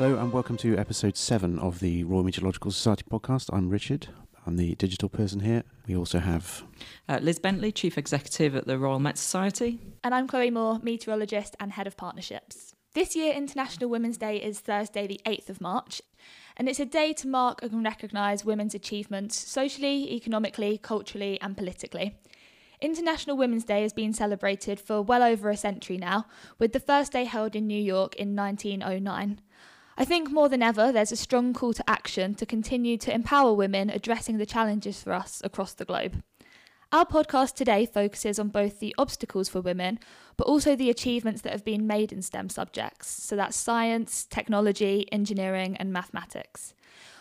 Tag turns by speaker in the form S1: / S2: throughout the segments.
S1: Hello and welcome to episode 7 of the Royal Meteorological Society podcast. I'm Richard. I'm the digital person here. We also have
S2: Uh, Liz Bentley, Chief Executive at the Royal Met Society.
S3: And I'm Chloe Moore, meteorologist and head of partnerships. This year, International Women's Day is Thursday, the 8th of March, and it's a day to mark and recognise women's achievements socially, economically, culturally, and politically. International Women's Day has been celebrated for well over a century now, with the first day held in New York in 1909. I think more than ever, there's a strong call to action to continue to empower women addressing the challenges for us across the globe. Our podcast today focuses on both the obstacles for women, but also the achievements that have been made in STEM subjects. So that's science, technology, engineering, and mathematics.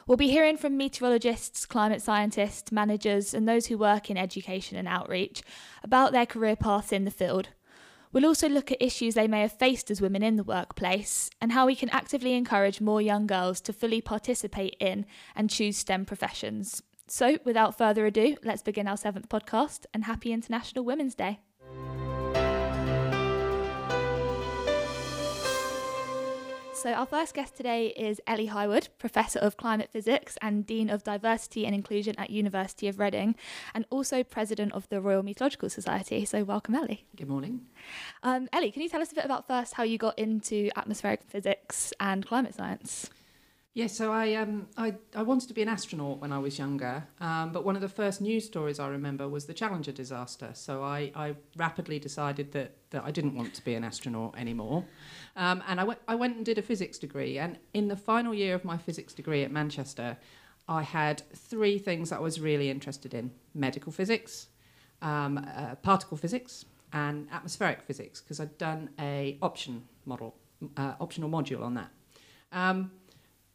S3: We'll be hearing from meteorologists, climate scientists, managers, and those who work in education and outreach about their career paths in the field. We'll also look at issues they may have faced as women in the workplace and how we can actively encourage more young girls to fully participate in and choose STEM professions. So, without further ado, let's begin our seventh podcast and happy International Women's Day. So, our first guest today is Ellie Highwood, Professor of Climate Physics and Dean of Diversity and Inclusion at University of Reading, and also President of the Royal Meteorological Society. So, welcome, Ellie.
S2: Good morning.
S3: Um, Ellie, can you tell us a bit about first how you got into atmospheric physics and climate science?
S4: Yeah, so I, um, I, I wanted to be an astronaut when I was younger, um, but one of the first news stories I remember was the Challenger disaster. So I, I rapidly decided that, that I didn't want to be an astronaut anymore. Um, and I went, I went and did a physics degree. And in the final year of my physics degree at Manchester, I had three things that I was really interested in medical physics, um, uh, particle physics, and atmospheric physics, because I'd done a option model, uh, optional module on that.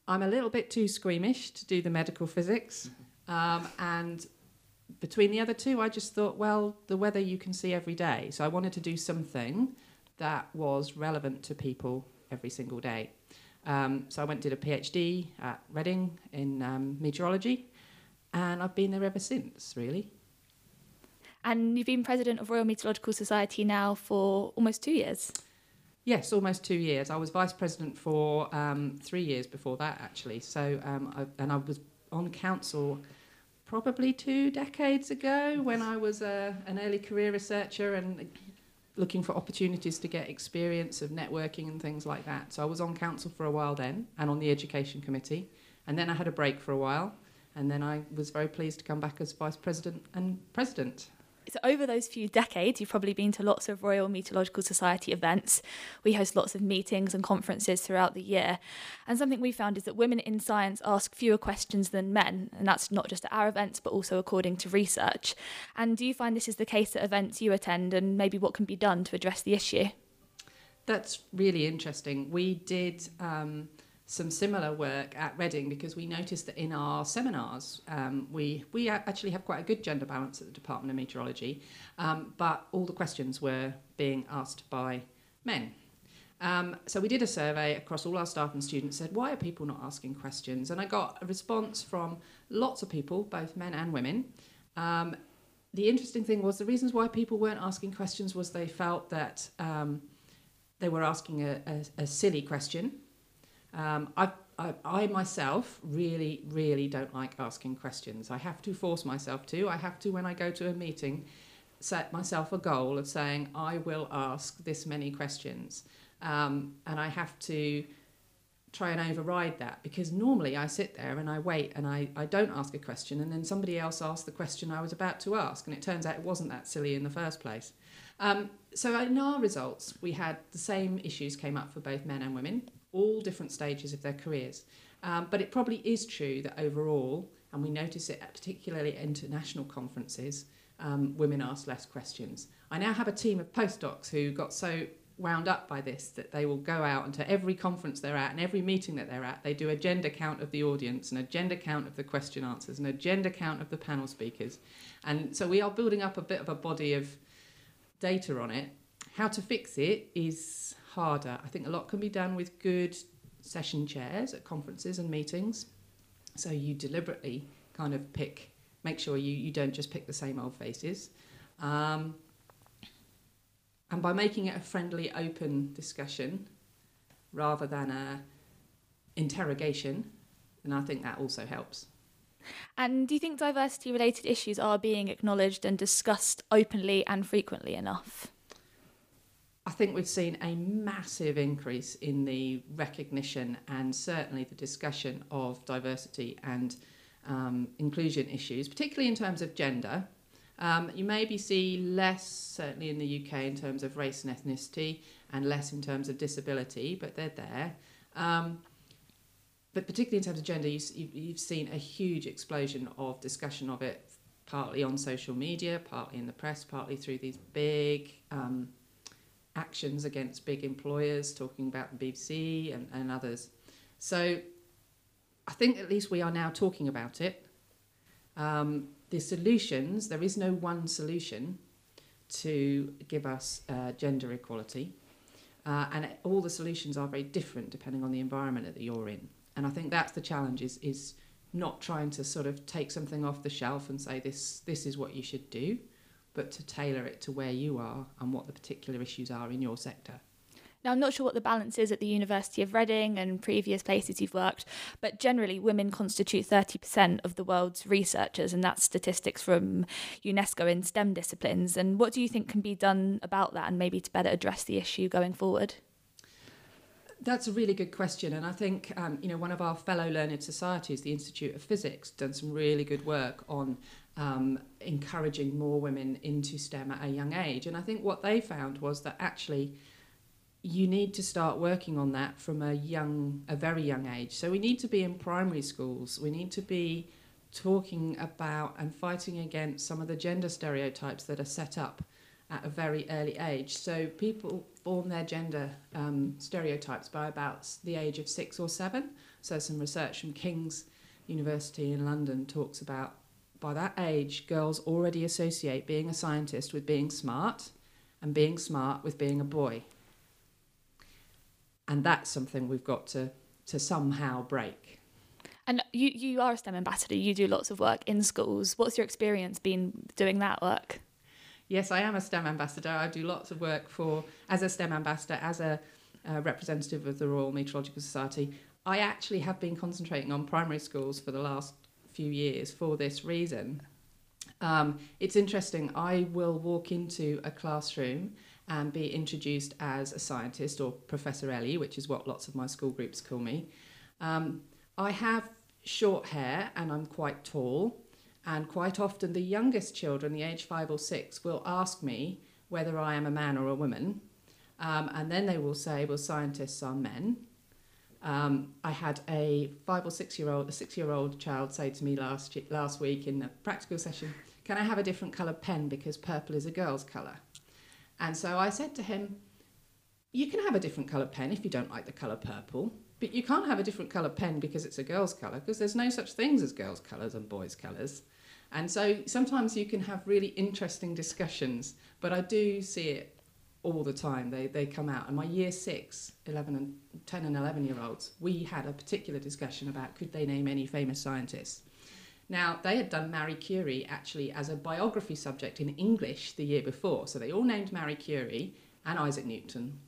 S4: I'm a little bit too squeamish to do the medical physics. Um, and between the other two, I just thought, well, the weather you can see every day. So I wanted to do something that was relevant to people every single day. Um, so I went and did a PhD at Reading in um, meteorology, and I've been there ever since, really.
S3: And you've been president of Royal Meteorological Society now for almost two years.
S4: Yes, almost two years. I was vice president for um, three years before that, actually. So, um, I, and I was on council probably two decades ago when I was uh, an early career researcher and looking for opportunities to get experience of networking and things like that. So I was on council for a while then and on the education committee. And then I had a break for a while. And then I was very pleased to come back as vice president and president.
S3: So, over those few decades, you've probably been to lots of Royal Meteorological Society events. We host lots of meetings and conferences throughout the year. And something we found is that women in science ask fewer questions than men. And that's not just at our events, but also according to research. And do you find this is the case at events you attend, and maybe what can be done to address the issue?
S4: That's really interesting. We did. Um, some similar work at Reading because we noticed that in our seminars um, we we actually have quite a good gender balance at the Department of Meteorology, um, but all the questions were being asked by men. Um, so we did a survey across all our staff and students. Said why are people not asking questions? And I got a response from lots of people, both men and women. Um, the interesting thing was the reasons why people weren't asking questions was they felt that um, they were asking a, a, a silly question um, I, I, I, myself really, really don't like asking questions. I have to force myself to. I have to, when I go to a meeting, set myself a goal of saying, I will ask this many questions. Um, and I have to try and override that because normally I sit there and I wait and I, I don't ask a question and then somebody else asks the question I was about to ask and it turns out it wasn't that silly in the first place. Um, so in our results, we had the same issues came up for both men and women all different stages of their careers. Um, but it probably is true that overall, and we notice it at particularly at international conferences, um, women ask less questions. I now have a team of postdocs who got so wound up by this that they will go out and to every conference they're at and every meeting that they're at, they do a gender count of the audience, and a gender count of the question answers, and a gender count of the panel speakers. And so we are building up a bit of a body of data on it. How to fix it is harder. I think a lot can be done with good session chairs at conferences and meetings. So you deliberately kind of pick, make sure you, you don't just pick the same old faces. Um, and by making it a friendly, open discussion rather than a interrogation, and I think that also helps.
S3: And do you think diversity related issues are being acknowledged and discussed openly and frequently enough?
S4: I think we've seen a massive increase in the recognition and certainly the discussion of diversity and um, inclusion issues, particularly in terms of gender. Um, you maybe see less, certainly in the UK, in terms of race and ethnicity, and less in terms of disability, but they're there. Um, but particularly in terms of gender, you, you've seen a huge explosion of discussion of it, partly on social media, partly in the press, partly through these big um, actions against big employers, talking about the BBC and, and others. So I think at least we are now talking about it. Um, the solutions, there is no one solution to give us uh, gender equality. Uh, and all the solutions are very different depending on the environment that you're in. And I think that's the challenge is, is not trying to sort of take something off the shelf and say this, this is what you should do, but to tailor it to where you are and what the particular issues are in your sector.
S3: Now, I'm not sure what the balance is at the University of Reading and previous places you've worked, but generally, women constitute 30% of the world's researchers, and that's statistics from UNESCO in STEM disciplines. And what do you think can be done about that and maybe to better address the issue going forward?
S4: That's a really good question, and I think um, you know one of our fellow learned societies, the Institute of Physics, done some really good work on um, encouraging more women into STEM at a young age. And I think what they found was that actually you need to start working on that from a young, a very young age. So we need to be in primary schools. We need to be talking about and fighting against some of the gender stereotypes that are set up at a very early age. So people form their gender um, stereotypes by about the age of six or seven. So some research from King's University in London talks about by that age, girls already associate being a scientist with being smart and being smart with being a boy and that's something we've got to to somehow break.
S3: And you you are a STEM ambassador. You do lots of work in schools. What's your experience been doing that work?
S4: Yes, I am a STEM ambassador. I do lots of work for as a STEM ambassador, as a uh, representative of the Royal Meteorological Society. I actually have been concentrating on primary schools for the last few years for this reason. Um, it's interesting. I will walk into a classroom and be introduced as a scientist or Professor Ellie, which is what lots of my school groups call me. Um, I have short hair and I'm quite tall, and quite often the youngest children, the age five or six, will ask me whether I am a man or a woman, um, and then they will say, "Well, scientists are men." Um, I had a five or six year old, a six year old child say to me last last week in a practical session, "Can I have a different coloured pen because purple is a girl's colour?" And so I said to him, You can have a different coloured pen if you don't like the colour purple, but you can't have a different coloured pen because it's a girl's colour, because there's no such things as girls' colours and boys' colours. And so sometimes you can have really interesting discussions, but I do see it all the time. They, they come out. And my year six, 11 and 10 and 11 year olds, we had a particular discussion about could they name any famous scientists. Now, they had done Marie Curie actually as a biography subject in English the year before. So they all named Marie Curie and Isaac Newton,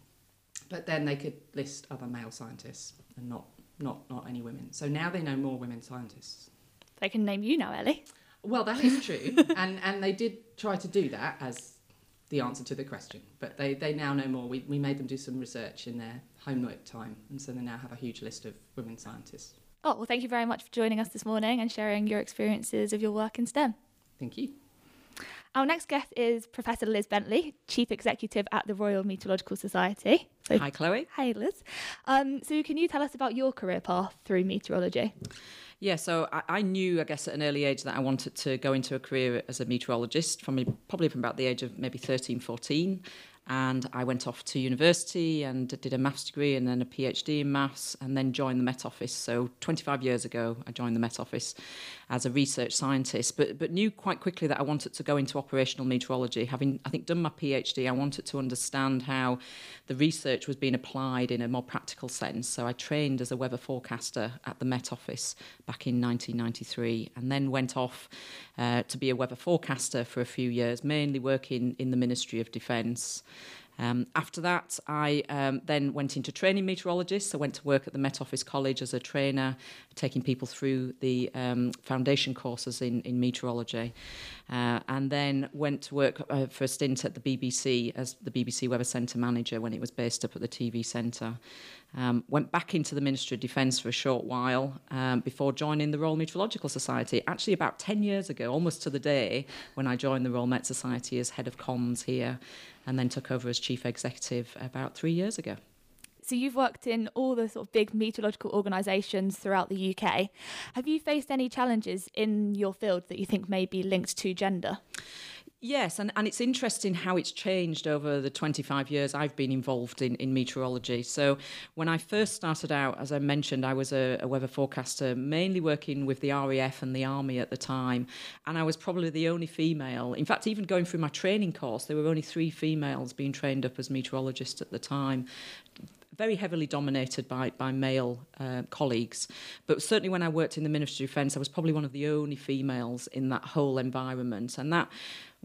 S4: but then they could list other male scientists and not, not, not any women. So now they know more women scientists.
S3: They can name you now, Ellie.
S4: Well, that is true. and, and they did try to do that as the answer to the question. But they, they now know more. We, we made them do some research in their homework time, and so they now have a huge list of women scientists.
S3: Oh, well, thank you very much for joining us this morning and sharing your experiences of your work in STEM.
S4: Thank you.
S3: Our next guest is Professor Liz Bentley, Chief Executive at the Royal Meteorological Society.
S2: So, hi, Chloe.
S3: Hi, Liz. Um, so, can you tell us about your career path through meteorology?
S2: Yeah, so I, I, knew, I guess, at an early age that I wanted to go into a career as a meteorologist from probably from about the age of maybe 13, 14 and I went off to university and did a maths degree and then a PhD in maths and then joined the Met Office. So 25 years ago, I joined the Met Office as a research scientist, but but knew quite quickly that I wanted to go into operational meteorology. Having I think done my PhD, I wanted to understand how the research was being applied in a more practical sense. So I trained as a weather forecaster at the Met Office back in 1993, and then went off uh, to be a weather forecaster for a few years, mainly working in the Ministry of Defence. Um, after that, I um, then went into training meteorologists. I went to work at the Met Office College as a trainer, taking people through the um, foundation courses in, in meteorology. Uh, and then went to work uh, for a stint at the BBC as the BBC Weather Centre manager when it was based up at the TV Centre. Um, went back into the Ministry of Defence for a short while um, before joining the Royal Meteorological Society. Actually, about 10 years ago, almost to the day, when I joined the Royal Met Society as head of comms here, and then took over as chief executive about three years ago.
S3: So you've worked in all the sort of big meteorological organisations throughout the UK. Have you faced any challenges in your field that you think may be linked to gender?
S2: Yes, and, and it's interesting how it's changed over the 25 years I've been involved in, in meteorology. So, when I first started out, as I mentioned, I was a, a weather forecaster, mainly working with the RAF and the Army at the time. And I was probably the only female. In fact, even going through my training course, there were only three females being trained up as meteorologists at the time very heavily dominated by, by male uh, colleagues. But certainly when I worked in the Ministry of Defence, I was probably one of the only females in that whole environment. And that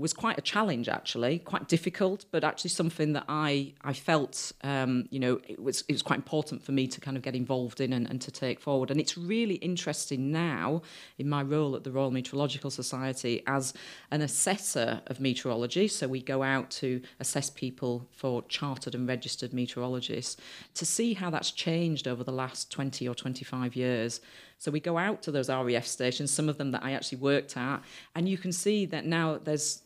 S2: was quite a challenge actually, quite difficult, but actually something that I I felt um, you know it was it was quite important for me to kind of get involved in and, and to take forward. And it's really interesting now in my role at the Royal Meteorological Society as an assessor of meteorology. So we go out to assess people for chartered and registered meteorologists to see how that's changed over the last 20 or 25 years. So we go out to those RAF stations, some of them that I actually worked at, and you can see that now there's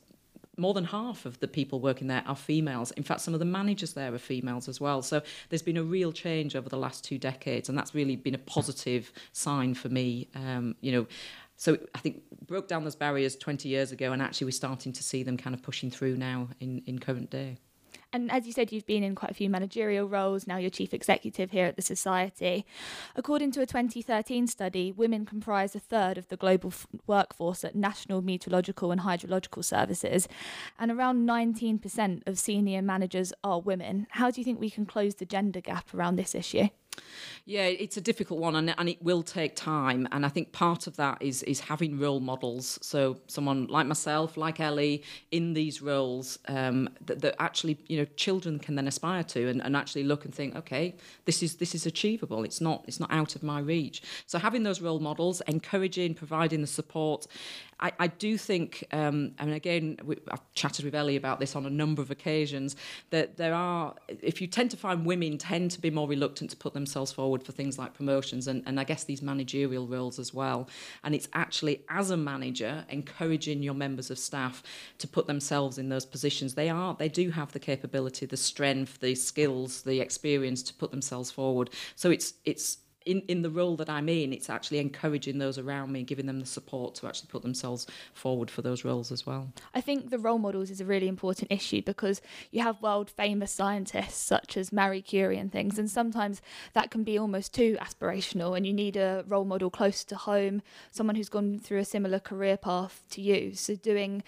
S2: more than half of the people working there are females. In fact, some of the managers there are females as well. So there's been a real change over the last two decades, and that's really been a positive sign for me. Um, you know, so I think broke down those barriers 20 years ago, and actually we're starting to see them kind of pushing through now in, in current day.
S3: And as you said, you've been in quite a few managerial roles. Now you're chief executive here at the Society. According to a 2013 study, women comprise a third of the global f- workforce at national meteorological and hydrological services, and around 19% of senior managers are women. How do you think we can close the gender gap around this issue?
S2: Yeah, it's a difficult one, and, and it will take time. And I think part of that is is having role models. So someone like myself, like Ellie, in these roles um, that, that actually you know children can then aspire to, and, and actually look and think, okay, this is this is achievable. It's not it's not out of my reach. So having those role models, encouraging, providing the support, I, I do think, um, and again, we, I've chatted with Ellie about this on a number of occasions, that there are, if you tend to find women tend to be more reluctant to put themselves forward for things like promotions and, and I guess these managerial roles as well. And it's actually, as a manager, encouraging your members of staff to put themselves in those positions. They are, they do have the capability, the strength, the skills, the experience to put themselves forward. So it's, it's, in, in the role that I'm in, it's actually encouraging those around me, giving them the support to actually put themselves forward for those roles as well.
S3: I think the role models is a really important issue because you have world famous scientists such as Marie Curie and things, and sometimes that can be almost too aspirational, and you need a role model close to home, someone who's gone through a similar career path to you. So, doing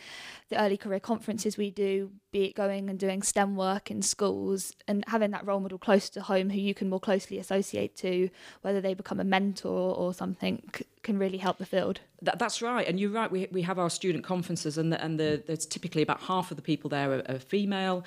S3: the early career conferences we do, be it going and doing STEM work in schools, and having that role model close to home who you can more closely associate to whether they become a mentor or something can really help the field.
S2: That, that's right, and you're right. We, we have our student conferences, and the, and the, there's typically about half of the people there are, are female,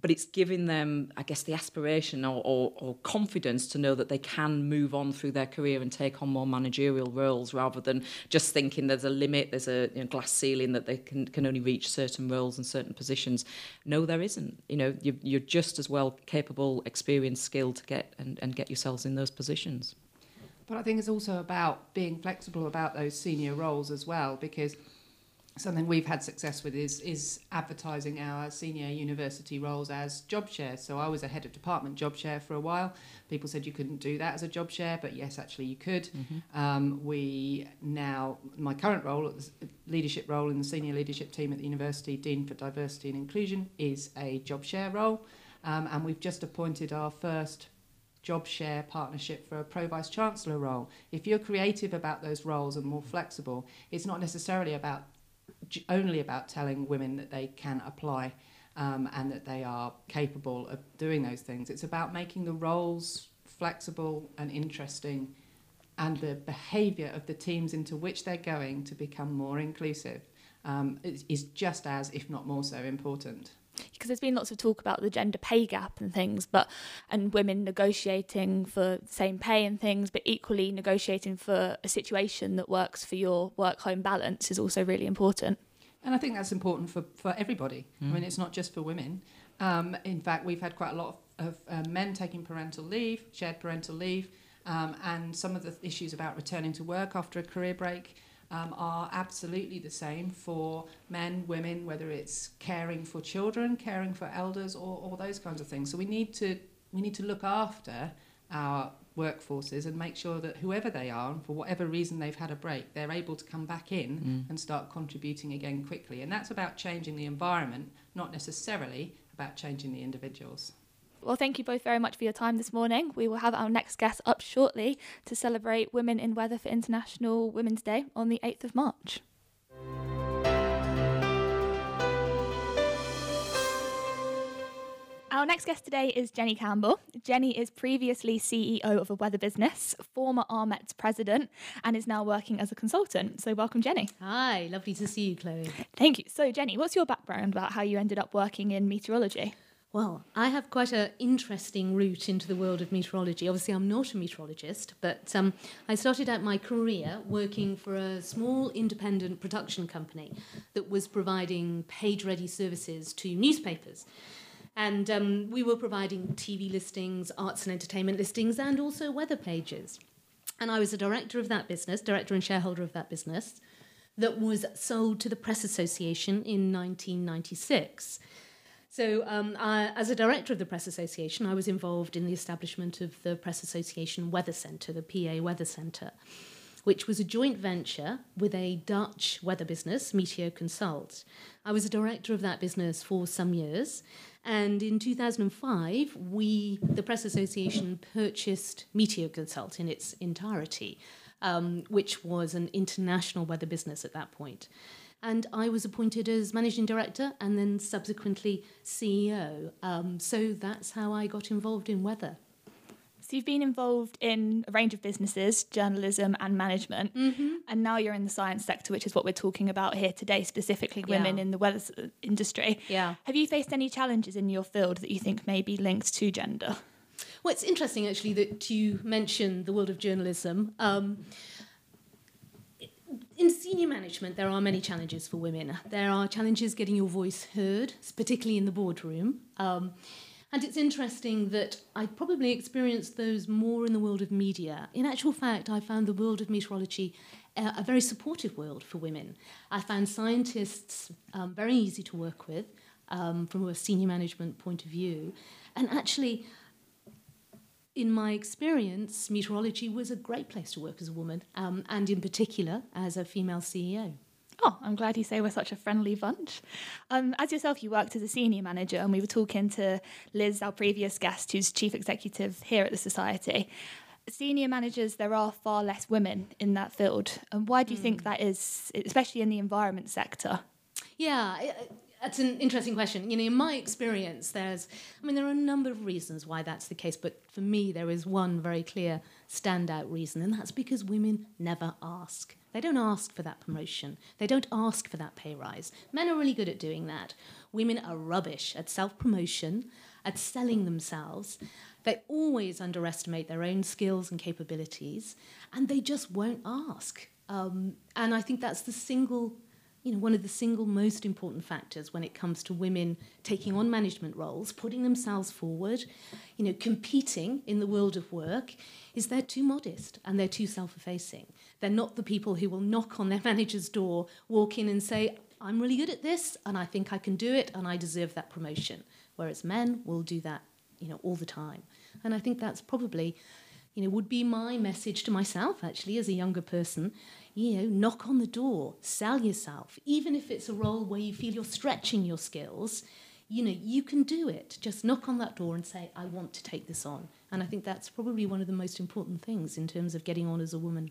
S2: but it's giving them, I guess, the aspiration or, or, or, confidence to know that they can move on through their career and take on more managerial roles rather than just thinking there's a limit, there's a you know, glass ceiling that they can, can only reach certain roles and certain positions. No, there isn't. You know, you're, you're just as well capable, experienced, skilled to get and, and get yourselves in those positions.
S4: But I think it's also about being flexible about those senior roles as well, because something we've had success with is is advertising our senior university roles as job share. So I was a head of department job share for a while. People said you couldn't do that as a job share, but yes, actually you could. Mm-hmm. Um, we now my current role, leadership role in the senior leadership team at the university, dean for diversity and inclusion, is a job share role, um, and we've just appointed our first job share partnership for a pro vice chancellor role. If you're creative about those roles and more flexible, it's not necessarily about only about telling women that they can apply um, and that they are capable of doing those things. It's about making the roles flexible and interesting and the behaviour of the teams into which they're going to become more inclusive um, is just as, if not more so, important.
S3: Because there's been lots of talk about the gender pay gap and things, but and women negotiating for same pay and things, but equally negotiating for a situation that works for your work home balance is also really important.
S4: And I think that's important for, for everybody. Mm. I mean, it's not just for women. Um, in fact, we've had quite a lot of, of uh, men taking parental leave, shared parental leave, um, and some of the issues about returning to work after a career break um, are absolutely the same for men, women, whether it's caring for children, caring for elders, or, or those kinds of things. So we need to we need to look after our workforces and make sure that whoever they are, and for whatever reason they've had a break, they're able to come back in mm. and start contributing again quickly. And that's about changing the environment, not necessarily about changing the individuals.
S3: Well, thank you both very much for your time this morning. We will have our next guest up shortly to celebrate Women in Weather for International Women's Day on the 8th of March. Our next guest today is Jenny Campbell. Jenny is previously CEO of a weather business, former RMetS president, and is now working as a consultant. So, welcome, Jenny.
S5: Hi, lovely to see you, Chloe.
S3: Thank you. So, Jenny, what's your background about how you ended up working in meteorology?
S5: Well, I have quite an interesting route into the world of meteorology. Obviously, I'm not a meteorologist, but um, I started out my career working for a small independent production company that was providing page ready services to newspapers. And um, we were providing TV listings, arts and entertainment listings, and also weather pages. And I was a director of that business, director and shareholder of that business, that was sold to the Press Association in 1996. So, um, I, as a director of the Press Association, I was involved in the establishment of the Press Association Weather Centre, the PA Weather Centre, which was a joint venture with a Dutch weather business, Meteo Consult. I was a director of that business for some years, and in 2005, we, the Press Association, purchased Meteo Consult in its entirety, um, which was an international weather business at that point and I was appointed as managing director and then subsequently CEO. Um, so that's how I got involved in weather.
S3: So you've been involved in a range of businesses, journalism and management,
S5: mm-hmm.
S3: and now you're in the science sector, which is what we're talking about here today, specifically women yeah. in the weather industry.
S5: Yeah.
S3: Have you faced any challenges in your field that you think may be linked to gender?
S5: Well, it's interesting actually that you mention the world of journalism. Um, in senior management, there are many challenges for women. There are challenges getting your voice heard, particularly in the boardroom. Um, and it's interesting that I probably experienced those more in the world of media. In actual fact, I found the world of meteorology a, a very supportive world for women. I found scientists um, very easy to work with um, from a senior management point of view. And actually, in my experience, meteorology was a great place to work as a woman, um, and in particular as a female CEO.
S3: Oh, I'm glad you say we're such a friendly bunch. Um, as yourself, you worked as a senior manager, and we were talking to Liz, our previous guest, who's chief executive here at the Society. Senior managers, there are far less women in that field. And why do you mm. think hmm. that is, especially in the environment sector?
S5: Yeah, that's an interesting question. You know, in my experience, there's, I mean, there are a number of reasons why that's the case, but for me, there is one very clear standout reason, and that's because women never ask. They don't ask for that promotion. They don't ask for that pay rise. Men are really good at doing that. Women are rubbish at self promotion, at selling themselves. They always underestimate their own skills and capabilities, and they just won't ask. Um, and I think that's the single you know, one of the single most important factors when it comes to women taking on management roles, putting themselves forward, you know, competing in the world of work, is they're too modest and they're too self-effacing. They're not the people who will knock on their manager's door, walk in and say, I'm really good at this and I think I can do it and I deserve that promotion. Whereas men will do that, you know, all the time. And I think that's probably, you know, would be my message to myself actually as a younger person you know, knock on the door, sell yourself, even if it's a role where you feel you're stretching your skills. You know, you can do it. Just knock on that door and say, I want to take this on. And I think that's probably one of the most important things in terms of getting on as a woman.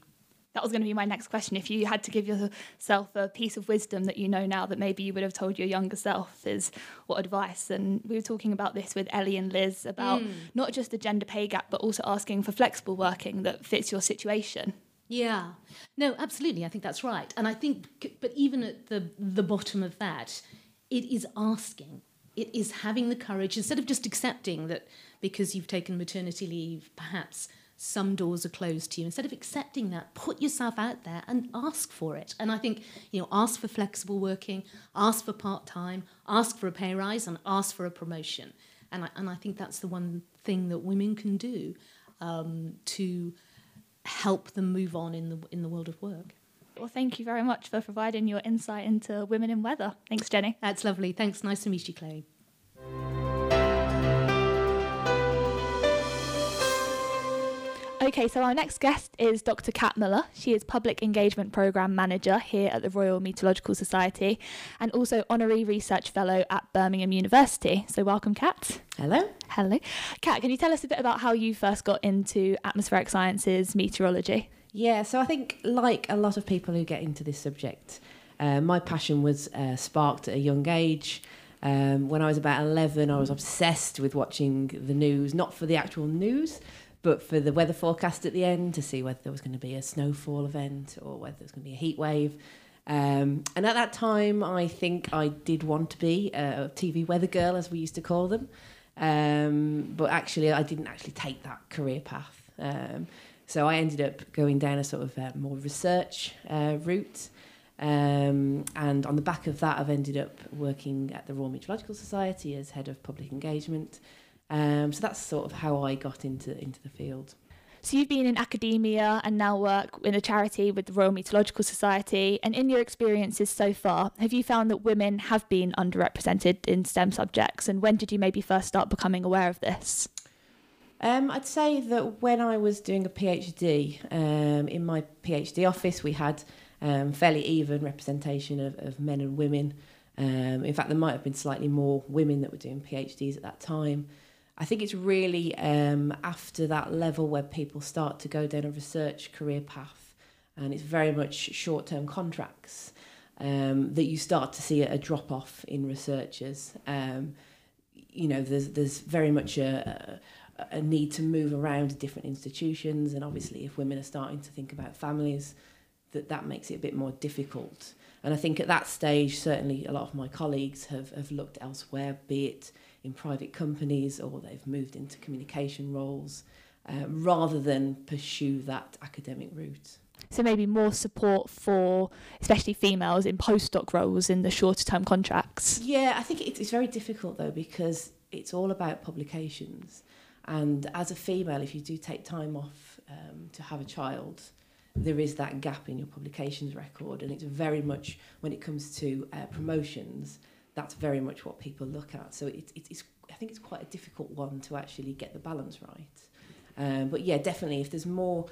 S3: That was going to be my next question. If you had to give yourself a piece of wisdom that you know now that maybe you would have told your younger self, is what advice? And we were talking about this with Ellie and Liz about mm. not just the gender pay gap, but also asking for flexible working that fits your situation.
S5: Yeah, no, absolutely. I think that's right. And I think, but even at the, the bottom of that, it is asking. it is having the courage instead of just accepting that because you've taken maternity leave, perhaps some doors are closed to you. Instead of accepting that, put yourself out there and ask for it. And I think, you know, ask for flexible working, ask for part time, ask for a pay rise, and ask for a promotion. And I, and I think that's the one thing that women can do um, to help them move on in the in the world of work.
S3: Well, thank you very much for providing your insight into women in weather. Thanks, Jenny.
S5: That's lovely. Thanks. Nice to meet you, Chloe.
S3: Okay, so our next guest is Dr. Kat Muller. She is Public Engagement Programme Manager here at the Royal Meteorological Society and also Honorary Research Fellow at Birmingham University. So, welcome, Kat.
S6: Hello.
S3: Hello. Kat, can you tell us a bit about how you first got into atmospheric sciences, meteorology?
S6: Yeah, so I think, like a lot of people who get into this subject, uh, my passion was uh, sparked at a young age. Um, when I was about 11, I was obsessed with watching the news, not for the actual news, but for the weather forecast at the end to see whether there was going to be a snowfall event or whether there was going to be a heat wave. Um, and at that time, I think I did want to be a TV weather girl, as we used to call them. Um, but actually, I didn't actually take that career path. Um, so I ended up going down a sort of uh, more research uh, route. Um, and on the back of that, I've ended up working at the Royal Meteorological Society as head of public engagement. Um, so that's sort of how I got into into the field.
S3: So you've been in academia and now work in a charity with the Royal Meteorological Society. And in your experiences so far, have you found that women have been underrepresented in STEM subjects? And when did you maybe first start becoming aware of this?
S6: Um, I'd say that when I was doing a PhD, um, in my PhD office, we had um, fairly even representation of, of men and women. Um, in fact, there might have been slightly more women that were doing PhDs at that time. I think it's really um, after that level where people start to go down a research career path, and it's very much short term contracts, um, that you start to see a, drop off in researchers. Um, you know, there's, there's very much a, a, a need to move around different institutions, and obviously, if women are starting to think about families, that that makes it a bit more difficult. And I think at that stage, certainly a lot of my colleagues have, have looked elsewhere, be it in private companies or they've moved into communication roles uh, rather than pursue that academic route.
S3: So maybe more support for especially females in postdoc roles in the shorter term contracts.
S6: Yeah, I think it's, it's very difficult though because it's all about publications. And as a female, if you do take time off um, to have a child, there is that gap in your publications record. And it's very much, when it comes to uh, promotions, that's very much what people look at. So it, it, it's, I think it's quite a difficult one to actually get the balance right. Um, but yeah, definitely, if there's more,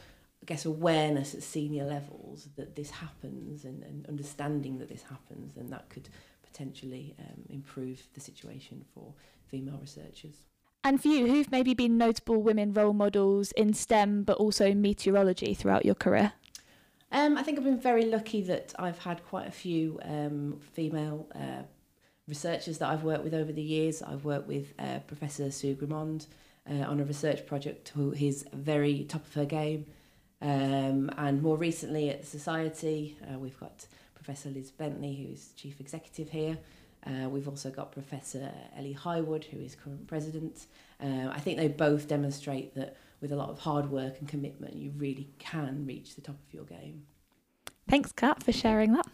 S6: I guess, awareness at senior levels that this happens and, and understanding that this happens, then that could potentially um, improve the situation for female researchers.
S3: And for you, who've maybe been notable women role models in STEM but also meteorology throughout your career?
S6: Um, I think I've been very lucky that I've had quite a few um, female uh, researchers that I've worked with over the years. I've worked with uh, Professor Sue Grimmond uh, on a research project who is very top of her game. Um, and more recently at the Society, uh, we've got Professor Liz Bentley, who is Chief Executive here. Uh, we've also got Professor Ellie Highwood, who is current president. Uh, I think they both demonstrate that with a lot of hard work and commitment, you really can reach the top of your game.
S3: Thanks, Kat, for sharing that.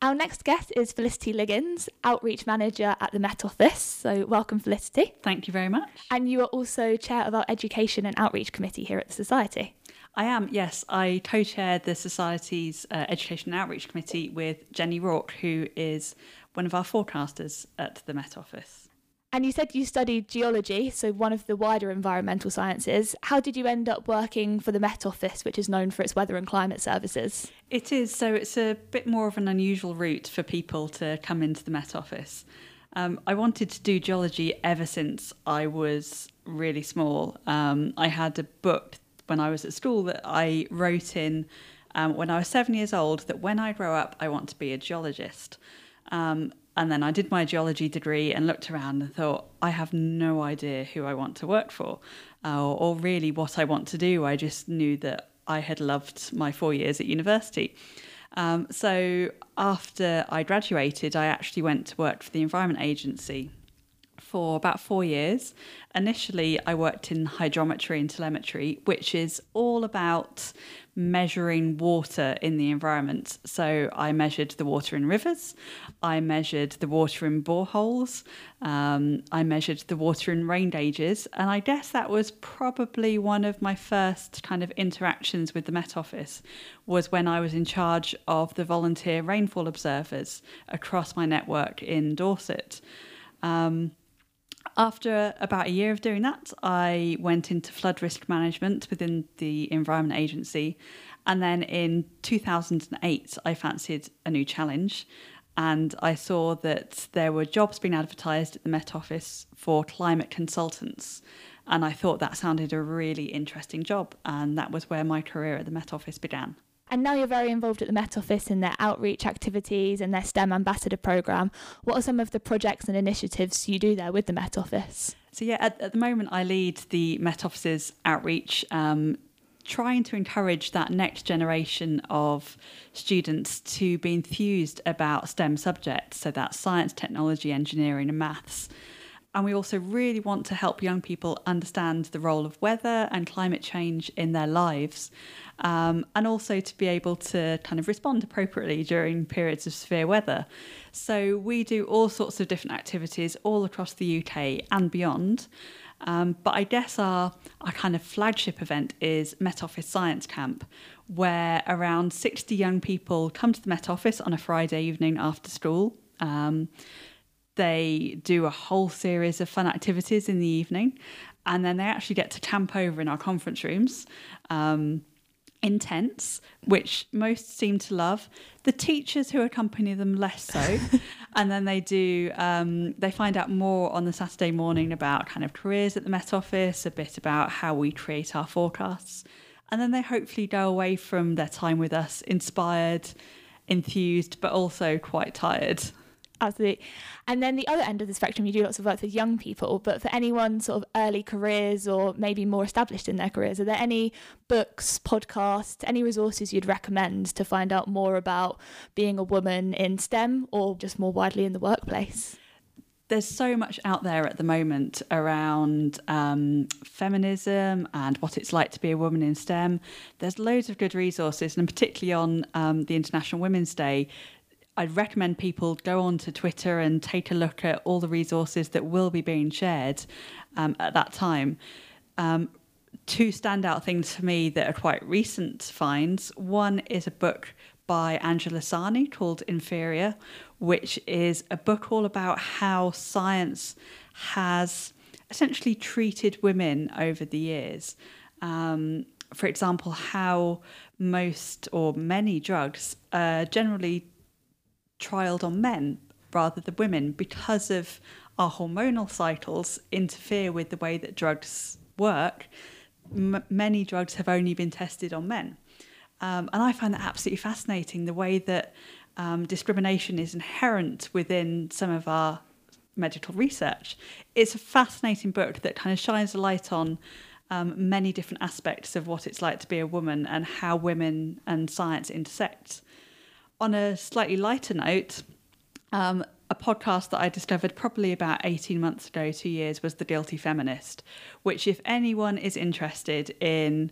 S3: Our next guest is Felicity Liggins, Outreach Manager at the Met Office. So, welcome, Felicity.
S7: Thank you very much.
S3: And you are also Chair of our Education and Outreach Committee here at the Society.
S7: I am, yes. I co chair the Society's uh, Education and Outreach Committee with Jenny Rourke, who is one of our forecasters at the Met Office.
S3: And you said you studied geology, so one of the wider environmental sciences. How did you end up working for the Met Office, which is known for its weather and climate services?
S7: It is, so it's a bit more of an unusual route for people to come into the Met Office. Um, I wanted to do geology ever since I was really small. Um, I had a book when I was at school that I wrote in um, when I was seven years old that when I grow up, I want to be a geologist. Um, and then I did my geology degree and looked around and thought, I have no idea who I want to work for uh, or, really what I want to do. I just knew that I had loved my four years at university. Um, so after I graduated, I actually went to work for the Environment Agency for about four years. Initially, I worked in hydrometry and telemetry, which is all about measuring water in the environment. So I measured the water in rivers, I measured the water in boreholes, um, I measured the water in rain gauges, and I guess that was probably one of my first kind of interactions with the Met Office was when I was in charge of the volunteer rainfall observers across my network in Dorset. Um, after about a year of doing that, I went into flood risk management within the Environment Agency. And then in 2008, I fancied a new challenge. And I saw that there were jobs being advertised at the Met Office for climate consultants. And I thought that sounded a really interesting job. And that was where my career at the Met Office began.
S3: And now you're very involved at the Met Office in their outreach activities and their STEM ambassador programme. What are some of the projects and initiatives you do there with the Met Office?
S7: So, yeah, at, at the moment, I lead the Met Office's outreach, um, trying to encourage that next generation of students to be enthused about STEM subjects. So, that's science, technology, engineering, and maths. And we also really want to help young people understand the role of weather and climate change in their lives um, and also to be able to kind of respond appropriately during periods of severe weather. So we do all sorts of different activities all across the UK and beyond. Um, but I guess our, our kind of flagship event is Met Office Science Camp, where around 60 young people come to the Met Office on a Friday evening after school. Um, they do a whole series of fun activities in the evening, and then they actually get to camp over in our conference rooms. Um, in tents, which most seem to love. The teachers who accompany them less so, and then they do. Um, they find out more on the Saturday morning about kind of careers at the Met Office, a bit about how we create our forecasts, and then they hopefully go away from their time with us inspired, enthused, but also quite tired.
S3: Absolutely. And then the other end of the spectrum, you do lots of work with young people, but for anyone sort of early careers or maybe more established in their careers, are there any books, podcasts, any resources you'd recommend to find out more about being a woman in STEM or just more widely in the workplace?
S7: there's so much out there at the moment around um, feminism and what it's like to be a woman in STEM. There's loads of good resources, and particularly on um, the International Women's Day, I'd recommend people go on to Twitter and take a look at all the resources that will be being shared um, at that time. Um, two standout things for me that are quite recent finds. One is a book by Angela Saini called Inferior, which is a book all about how science has essentially treated women over the years. Um, for example, how most or many drugs are generally trialed on men rather than women because of our hormonal cycles interfere with the way that drugs work. M- many drugs have only been tested on men. Um, and I find that absolutely fascinating the way that um, discrimination is inherent within some of our medical research. It's a fascinating book that kind of shines a light on um, many different aspects of what it's like to be a woman and how women and science intersect on a slightly lighter note, um, a podcast that I discovered probably about 18 months ago, two years, was The Guilty Feminist, which, if anyone is interested in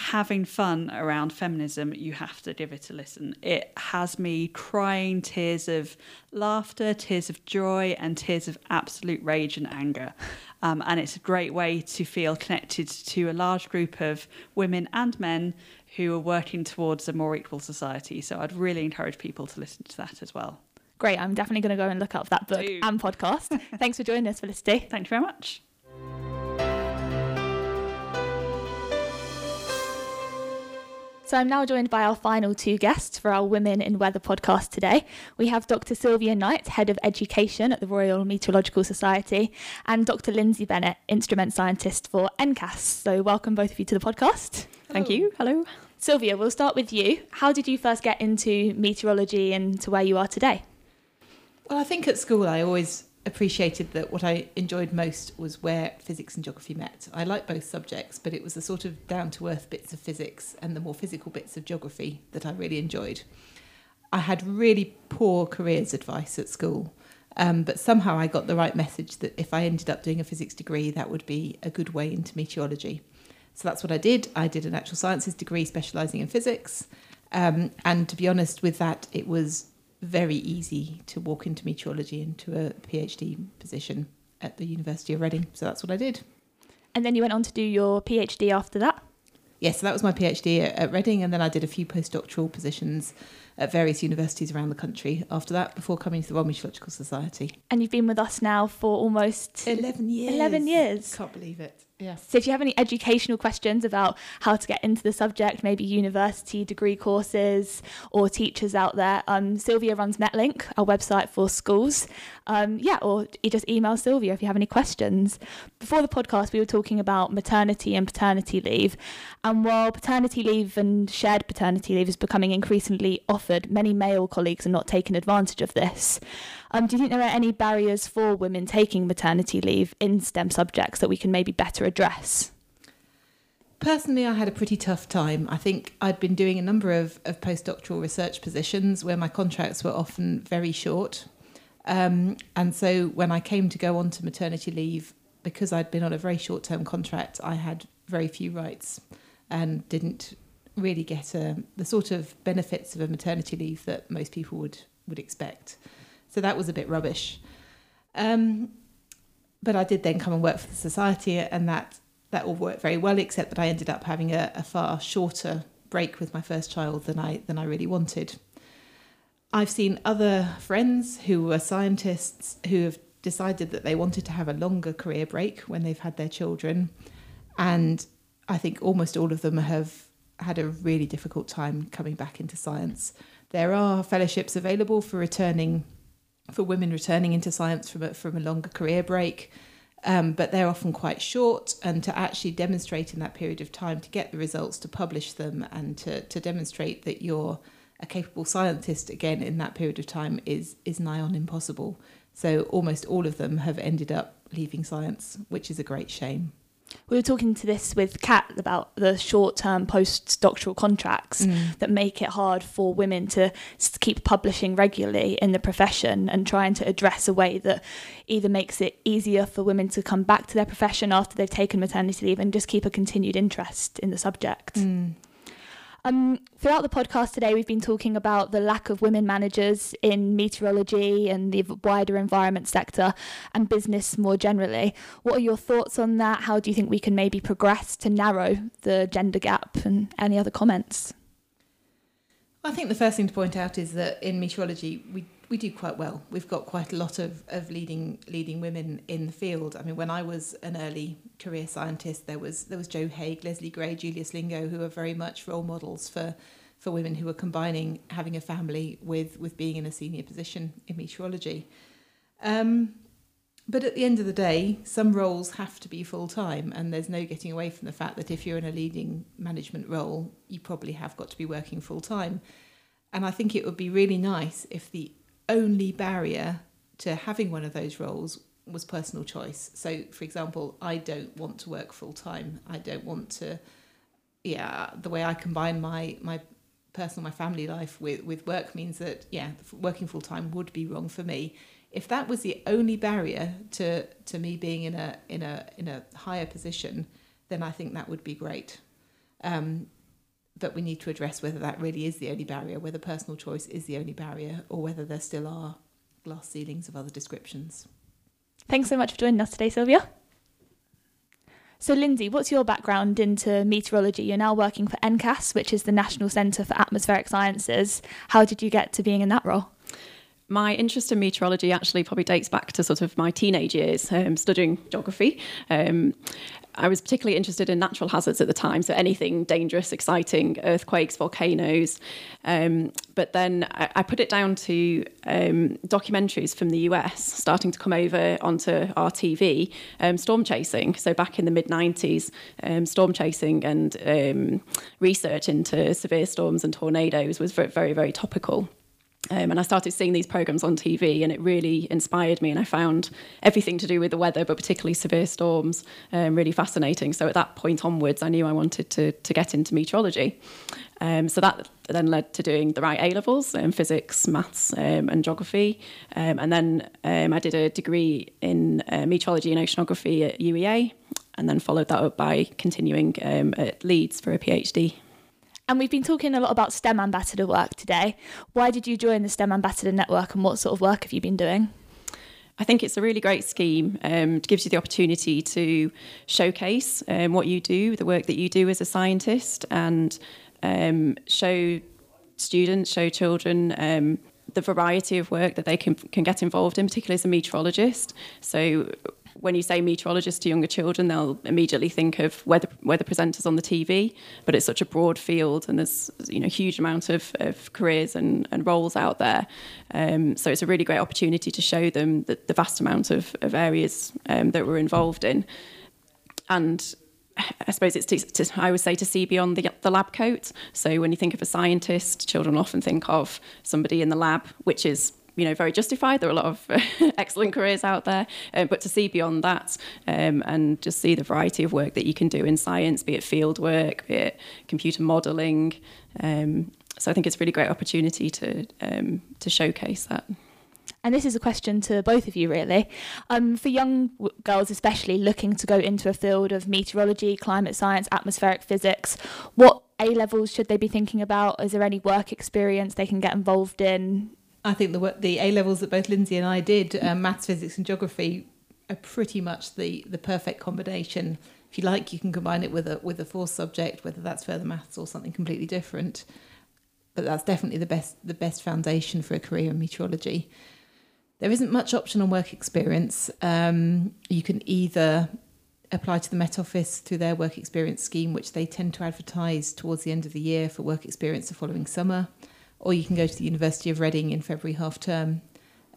S7: having fun around feminism, you have to give it a listen. It has me crying tears of laughter, tears of joy, and tears of absolute rage and anger. Um, and it's a great way to feel connected to a large group of women and men who are working towards a more equal society. So I'd really encourage people to listen to that as well.
S3: Great. I'm definitely going to go and look up that book
S7: Do.
S3: and podcast. Thanks for joining us, Felicity.
S7: Thank you very much.
S3: So I'm now joined by our final two guests for our Women in Weather podcast today. We have Dr. Sylvia Knight, Head of Education at the Royal Meteorological Society, and Dr. Lindsay Bennett, Instrument Scientist for NCAS. So welcome both of you to the podcast.
S8: Thank you. Hello.
S3: Sylvia, we'll start with you. How did you first get into meteorology and to where you are today?
S6: Well, I think at school I always
S8: appreciated that what I enjoyed most was where physics and geography met. I like both subjects, but it was the sort of down to earth bits of physics and the more physical bits of geography that I really enjoyed. I had really poor careers advice at school, um, but somehow I got the right message that if I ended up doing a physics degree, that would be a good way into meteorology. So that's what I did. I did a natural sciences degree specialising in physics. Um, and to be honest with that, it was very easy to walk into meteorology into a PhD position at the University of Reading. So that's what I did.
S3: And then you went on to do your PhD after that?
S8: Yes, so that was my PhD at, at Reading, and then I did a few postdoctoral positions at various universities around the country after that before coming to the Royal Meteorological Society.
S3: And you've been with us now for almost
S8: 11 years.
S3: 11 years.
S8: Can't believe it. Yeah.
S3: So if you have any educational questions about how to get into the subject, maybe university degree courses or teachers out there, um, Sylvia runs Metlink, our website for schools. Um, yeah, or you just email Sylvia if you have any questions. Before the podcast, we were talking about maternity and paternity leave. And while paternity leave and shared paternity leave is becoming increasingly offered, many male colleagues are not taking advantage of this. Um, do you think there are any barriers for women taking maternity leave in STEM subjects that we can maybe better address?
S8: Personally, I had a pretty tough time. I think I'd been doing a number of, of postdoctoral research positions where my contracts were often very short. Um, and so when I came to go on to maternity leave, because I'd been on a very short term contract, I had very few rights and didn't really get a, um, the sort of benefits of a maternity leave that most people would, would expect. So that was a bit rubbish. Um, but I did then come and work for the society, and that that all worked very well. Except that I ended up having a, a far shorter break with my first child than I than I really wanted. I've seen other friends who were scientists who have decided that they wanted to have a longer career break when they've had their children, and I think almost all of them have had a really difficult time coming back into science. There are fellowships available for returning for women returning into science from a, from a longer career break. Um, but they're often quite short, and to actually demonstrate in that period of time to get the results, to publish them, and to, to demonstrate that you're a capable scientist again in that period of time is is nigh on impossible. So almost all of them have ended up leaving science, which is a great shame.
S3: We were talking to this with Kat about the short term postdoctoral contracts mm. that make it hard for women to keep publishing regularly in the profession and trying to address a way that either makes it easier for women to come back to their profession after they've taken maternity leave and just keep a continued interest in the subject.
S8: Mm.
S3: Um, throughout the podcast today, we've been talking about the lack of women managers in meteorology and the wider environment sector and business more generally. What are your thoughts on that? How do you think we can maybe progress to narrow the gender gap and any other comments?
S8: I think the first thing to point out is that in meteorology, we we do quite well. We've got quite a lot of, of leading leading women in the field. I mean, when I was an early career scientist, there was there was Jo Haigh, Lesley Gray, Julia Slingo, who are very much role models for for women who are combining having a family with with being in a senior position in meteorology. Um, but at the end of the day, some roles have to be full time, and there's no getting away from the fact that if you're in a leading management role, you probably have got to be working full time. And I think it would be really nice if the only barrier to having one of those roles was personal choice. So, for example, I don't want to work full time. I don't want to, yeah, the way I combine my my personal, my family life with with work means that yeah, working full time would be wrong for me. If that was the only barrier to to me being in a in a in a higher position, then I think that would be great. Um, but we need to address whether that really is the only barrier, whether personal choice is the only barrier, or whether there still are glass ceilings of other descriptions.
S3: Thanks so much for joining us today, Sylvia. So, Lindsay, what's your background into meteorology? You're now working for NCAS, which is the National Centre for Atmospheric Sciences. How did you get to being in that role?
S9: My interest in meteorology actually probably dates back to sort of my teenage years, um, studying geography. Um, I was particularly interested in natural hazards at the time, so anything dangerous, exciting, earthquakes, volcanoes. Um, but then I, I, put it down to um, documentaries from the US starting to come over onto our TV, um, storm chasing. So back in the mid 90s, um, storm chasing and research into severe storms and tornadoes was very, very, very topical. Um, and I started seeing these programs on TV, and it really inspired me. And I found everything to do with the weather, but particularly severe storms, um, really fascinating. So at that point onwards, I knew I wanted to to get into meteorology. Um, so that then led to doing the right A levels in physics, maths, um, and geography. Um, and then um, I did a degree in uh, meteorology and oceanography at UEA, and then followed that up by continuing um, at Leeds for a PhD.
S3: And we've been talking a lot about STEM ambassador work today. Why did you join the STEM ambassador network, and what sort of work have you been doing?
S9: I think it's a really great scheme. Um, it gives you the opportunity to showcase um, what you do, the work that you do as a scientist, and um, show students, show children um, the variety of work that they can can get involved in, particularly as a meteorologist. So when you say meteorologist to younger children, they'll immediately think of weather weather presenters on the TV. But it's such a broad field, and there's you know huge amount of, of careers and, and roles out there. Um, so it's a really great opportunity to show them the, the vast amount of, of areas um, that we're involved in. And I suppose it's to, to, I would say to see beyond the, the lab coat. So when you think of a scientist, children often think of somebody in the lab, which is you know very justified. There are a lot of excellent careers out there, um, but to see beyond that um, and just see the variety of work that you can do in science, be it field work, be it computer modelling. Um, so I think it's a really great opportunity to um, to showcase that.
S3: And this is a question to both of you, really. Um, for young w- girls, especially looking to go into a field of meteorology, climate science, atmospheric physics, what A levels should they be thinking about? Is there any work experience they can get involved in?
S8: I think the the A levels that both Lindsay and I did, um, maths, physics, and geography, are pretty much the the perfect combination. If you like, you can combine it with a with a fourth subject, whether that's further maths or something completely different. But that's definitely the best the best foundation for a career in meteorology. There isn't much option on work experience. Um, you can either apply to the Met Office through their work experience scheme, which they tend to advertise towards the end of the year for work experience the following summer, or you can go to the University of Reading in February half term.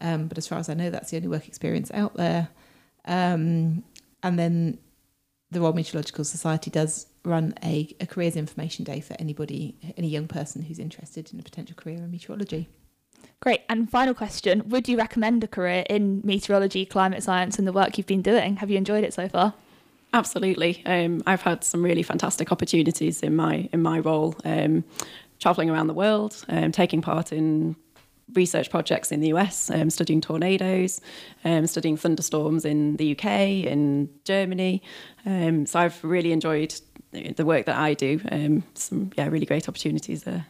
S8: Um, but as far as I know, that's the only work experience out there. Um, and then the Royal Meteorological Society does run a, a careers information day for anybody, any young person who's interested in a potential career in meteorology.
S3: Great. And final question Would you recommend a career in meteorology, climate science, and the work you've been doing? Have you enjoyed it so far?
S9: Absolutely. Um, I've had some really fantastic opportunities in my in my role, um, traveling around the world, um, taking part in research projects in the US, um, studying tornadoes, um, studying thunderstorms in the UK, in Germany. Um, so I've really enjoyed the work that I do. Um, some yeah, really great opportunities there.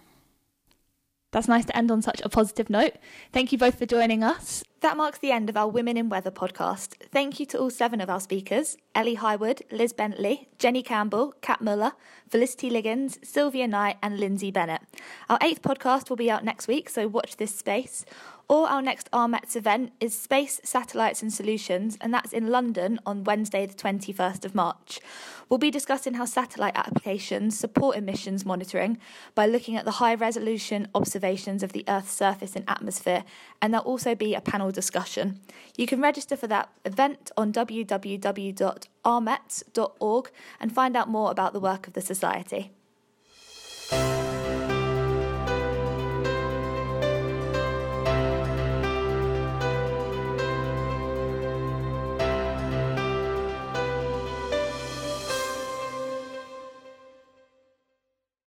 S3: That's nice to end on such a positive note. Thank you both for joining us. That marks the end of our Women in Weather podcast. Thank you to all seven of our speakers Ellie Highwood, Liz Bentley, Jenny Campbell, Kat Muller, Felicity Liggins, Sylvia Knight, and Lindsay Bennett. Our eighth podcast will be out next week, so watch this space. Or our next RMetS event is Space, Satellites and Solutions, and that's in London on Wednesday, the 21st of March. We'll be discussing how satellite applications support emissions monitoring by looking at the high resolution observations of the Earth's surface and atmosphere, and there'll also be a panel discussion. You can register for that event on www.rmets.org and find out more about the work of the Society.